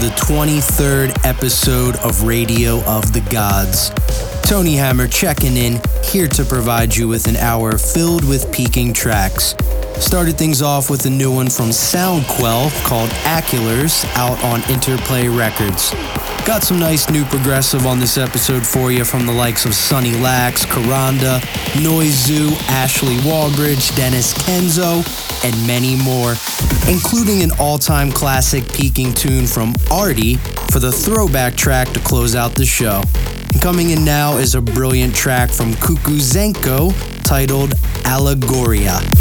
the 23rd episode of Radio of the Gods. Tony Hammer checking in, here to provide you with an hour filled with peaking tracks. Started things off with a new one from Sound Quelle called Aculars out on Interplay Records. Got some nice new progressive on this episode for you from the likes of Sunny Lax, Karanda, Noise Zoo, Ashley Wallbridge, Denis Kenzo, and many more, including an all time classic peaking tune from Arty for the throwback track to close out the show. And coming in now is a brilliant track from Kukuzenko titled Allegoria.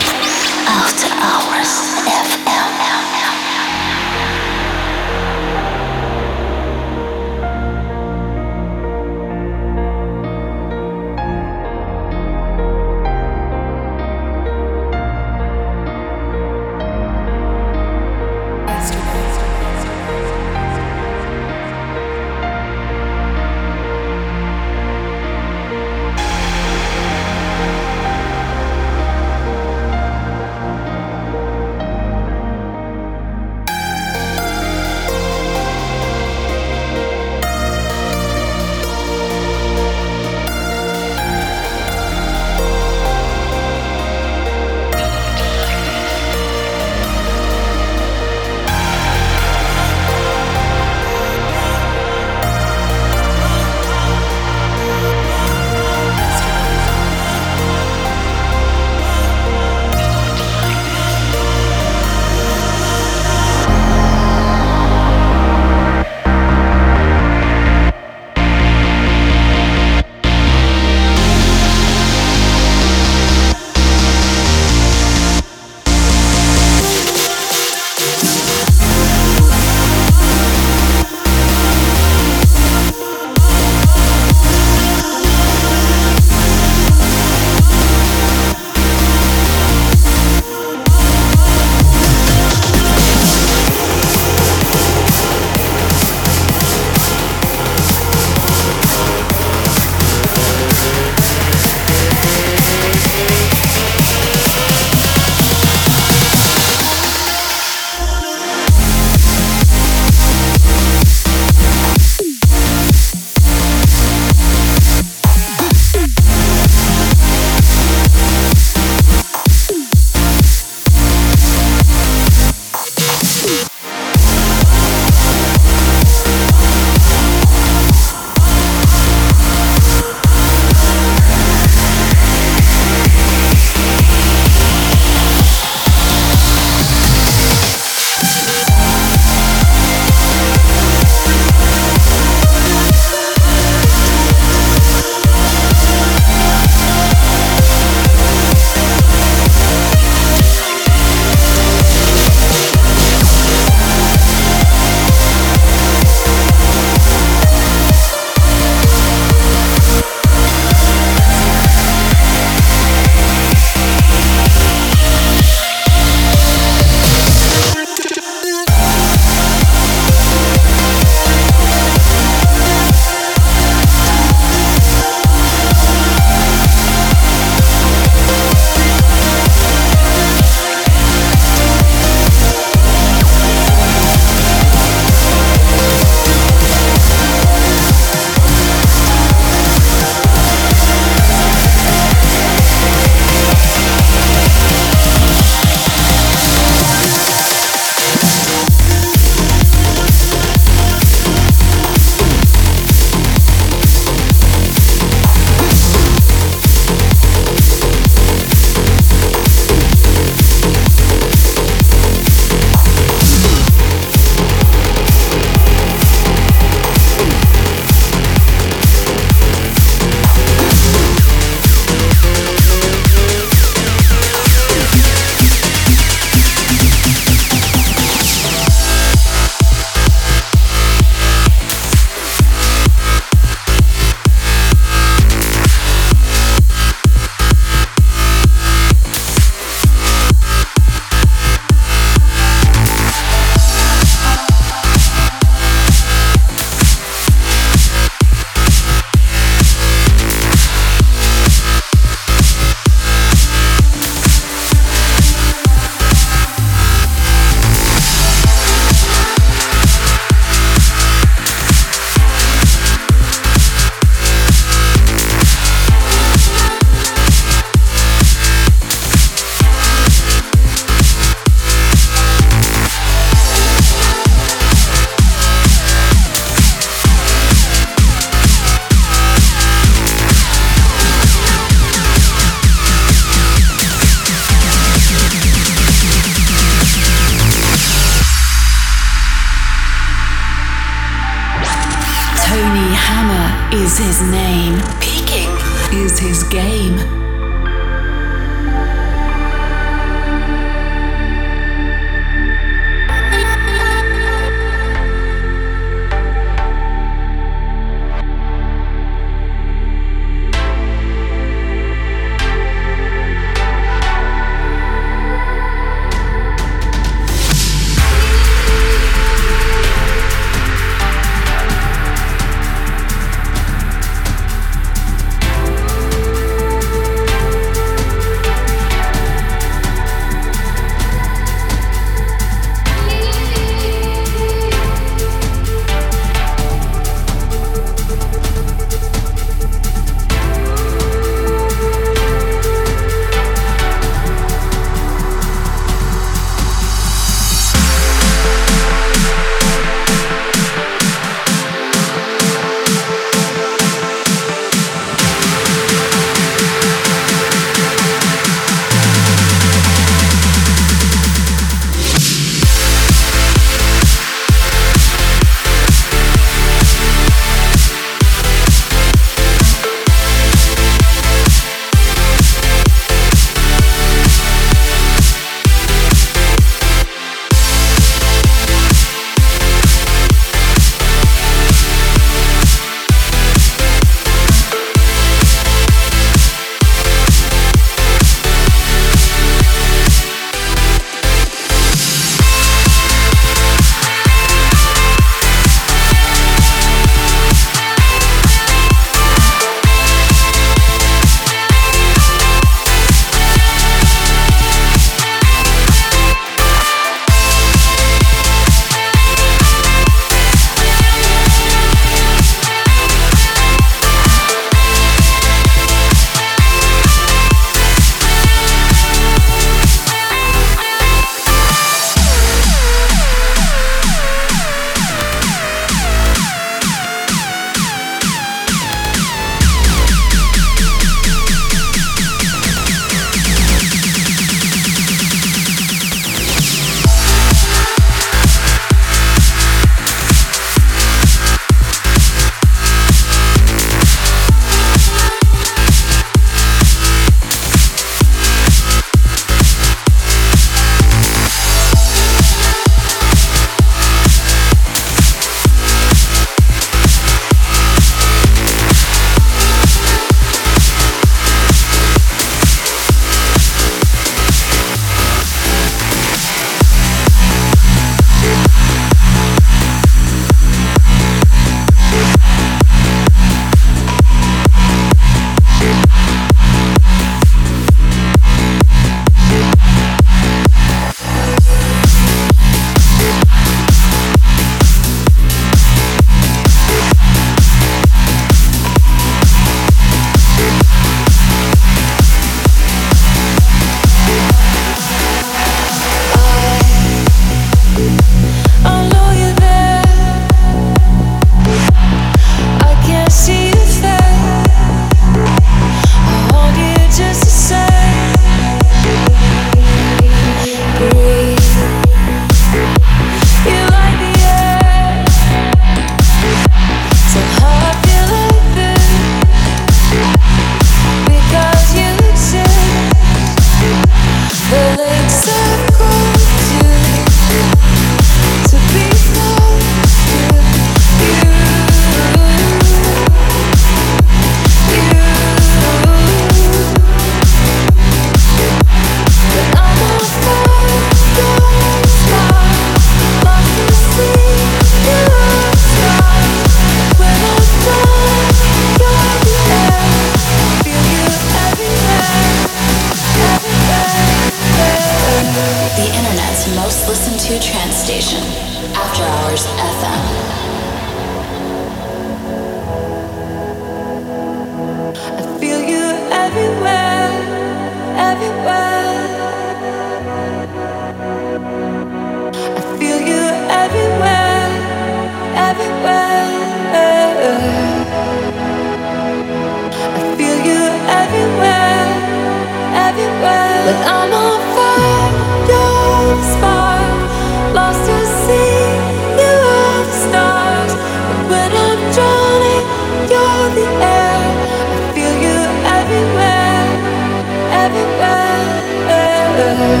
Feel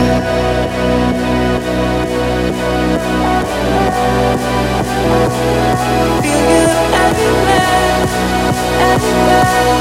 you everywhere, everywhere.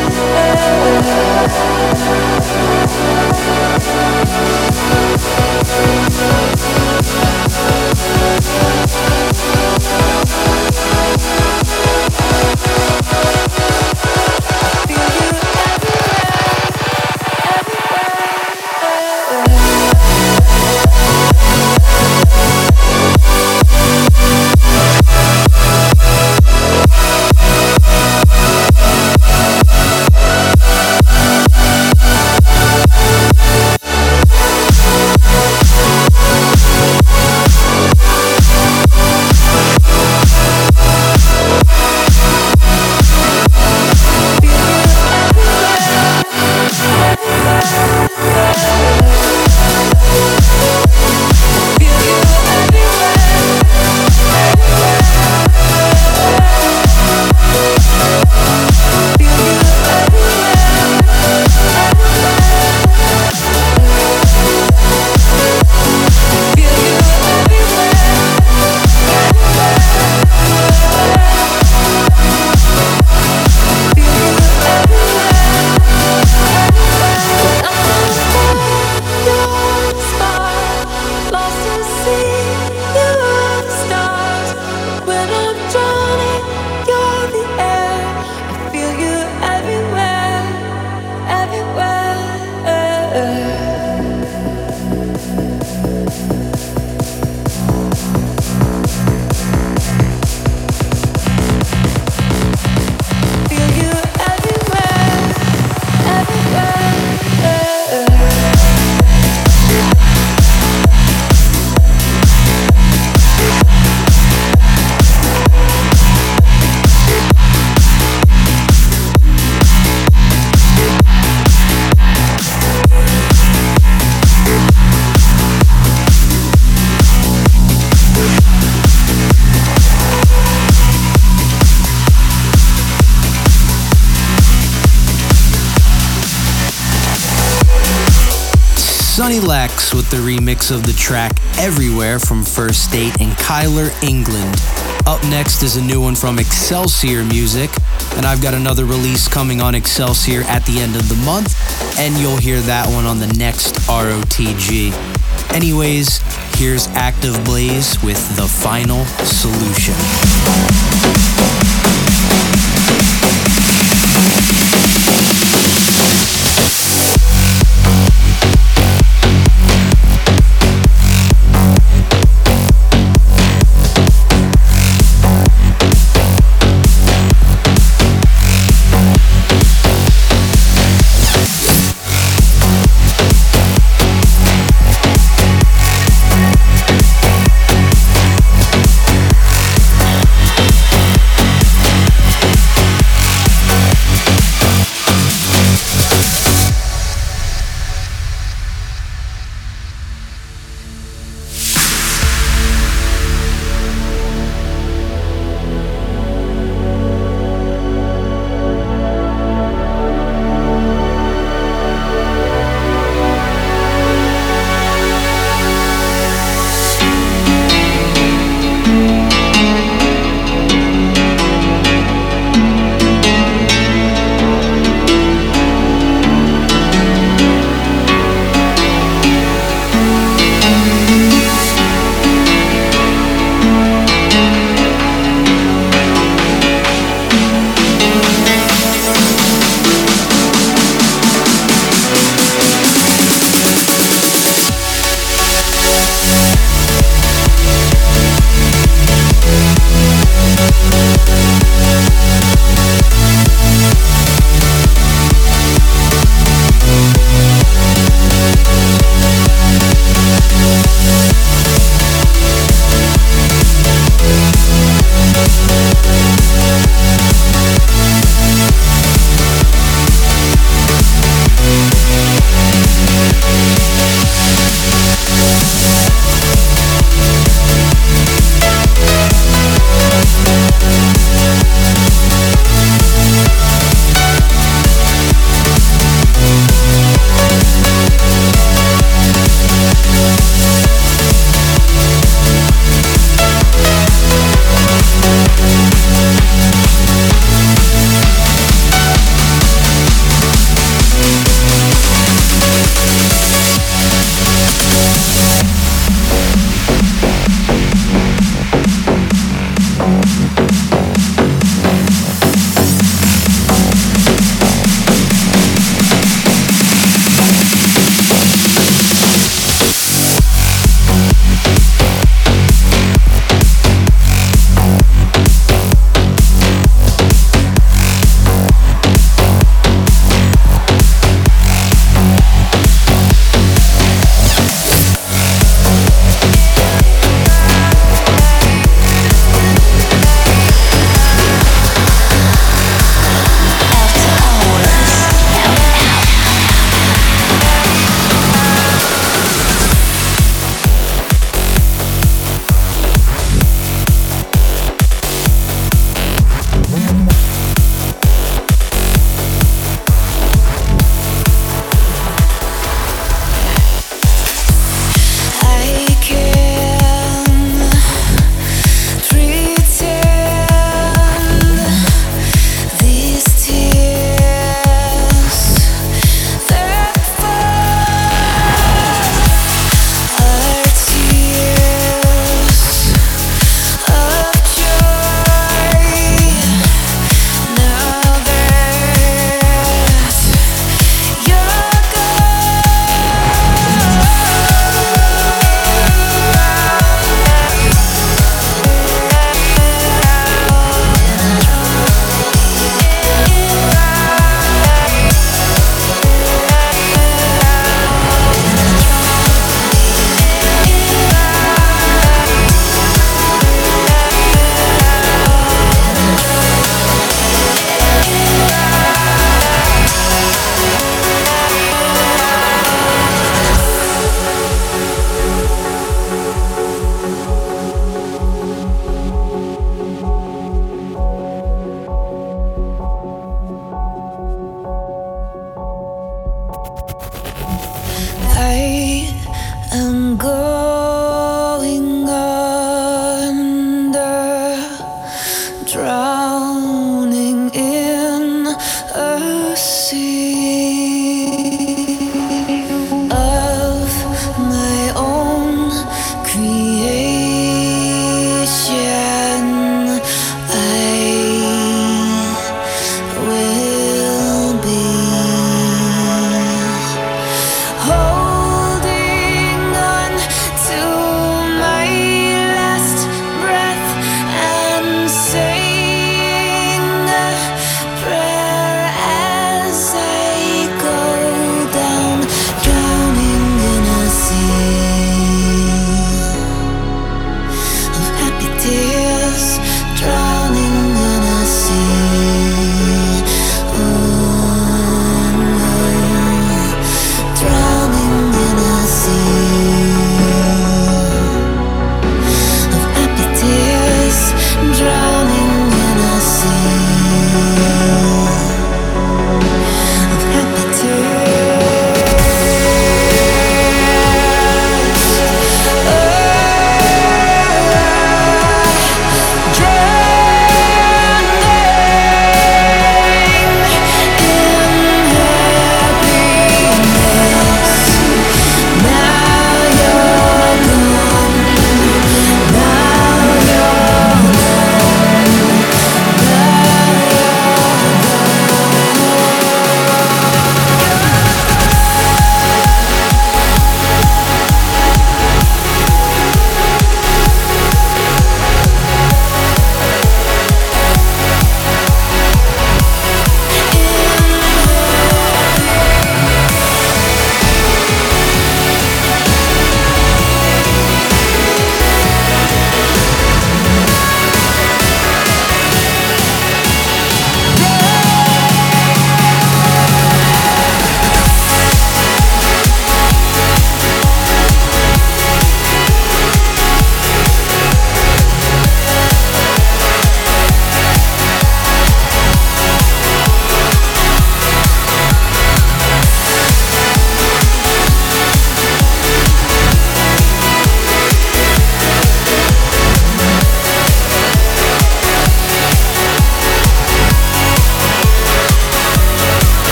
With the remix of the track Everywhere from First State and Kyler England. Up next is a new one from Excelsior Music, and I've got another release coming on Excelsior at the end of the month, and you'll hear that one on the next ROTG. Anyways, here's ActiveBlaze with The Final Solution.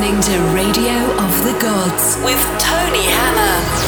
Listening to Radio of the Gods with Tony Hammer.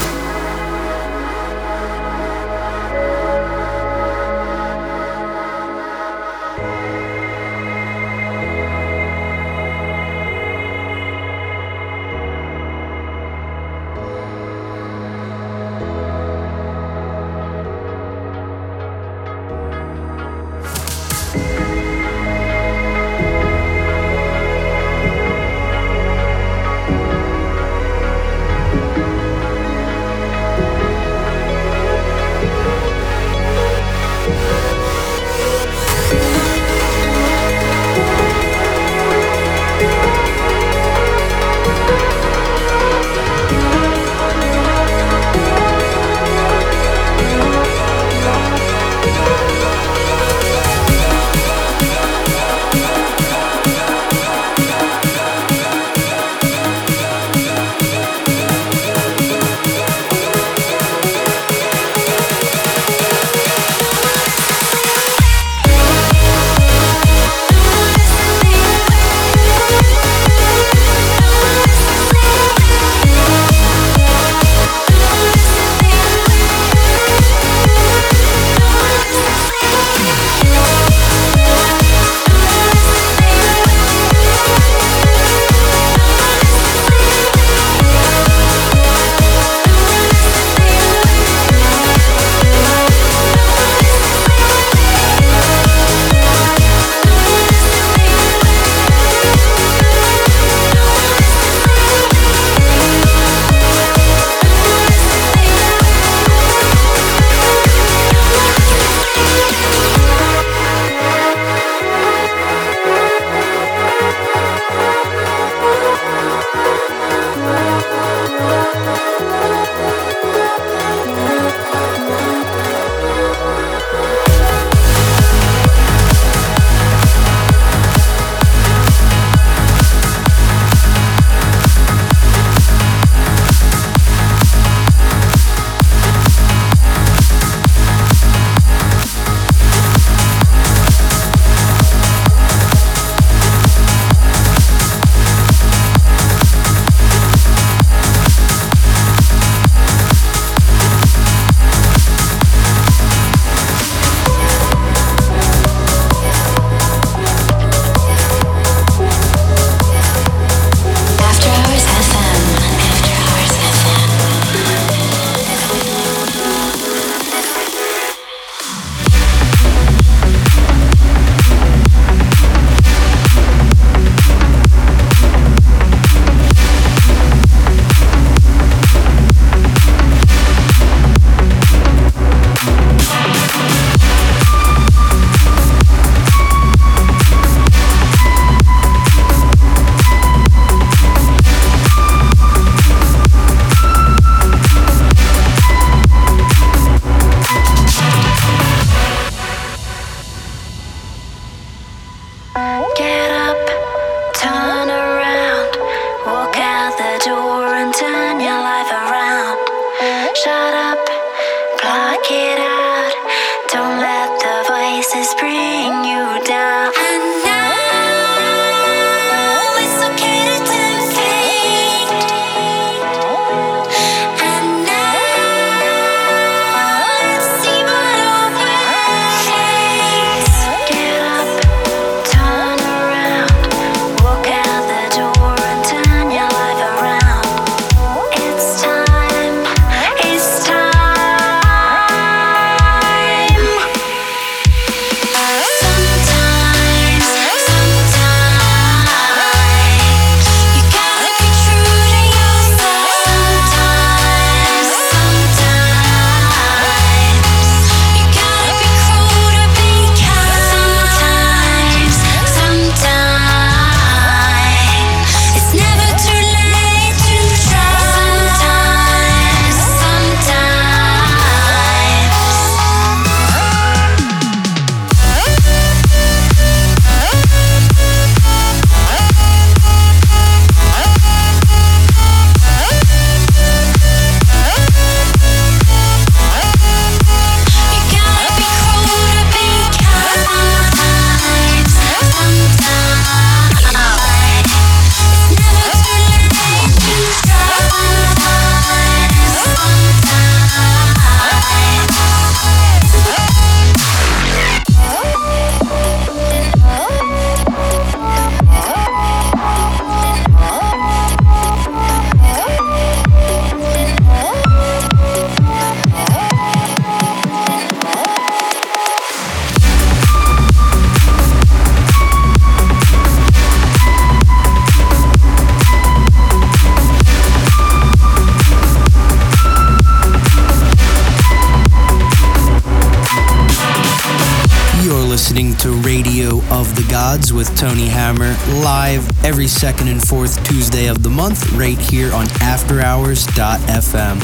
With Tony Hammer live every second and fourth Tuesday of the month right here on AfterHours.fm.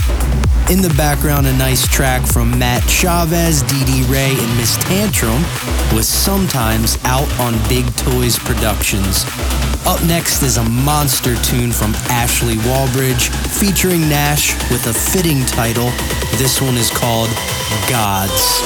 In the background, a nice track from Matt Chavez, Dee Ray, and Miss Tantrum was sometimes out on Big Toys Productions. Up next is a monster tune from Ashley Wallbridge featuring Nash with a fitting title. This one is called Gods.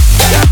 Next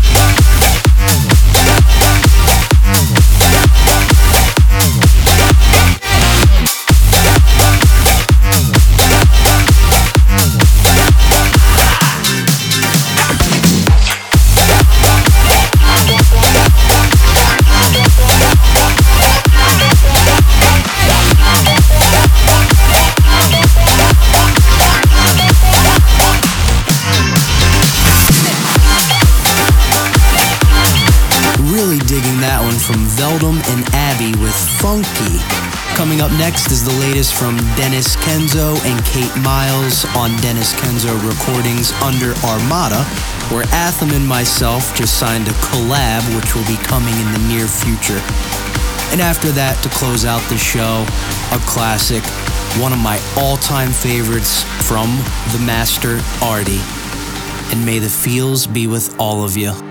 Denis Kenzo and Kate Miles on Denis Kenzo Recordings under Armada, where Atham and myself just signed a collab which will be coming in the near future. And after that, to close out the show, a classic, one of my all time favorites from the master Arty. And may the feels be with all of you.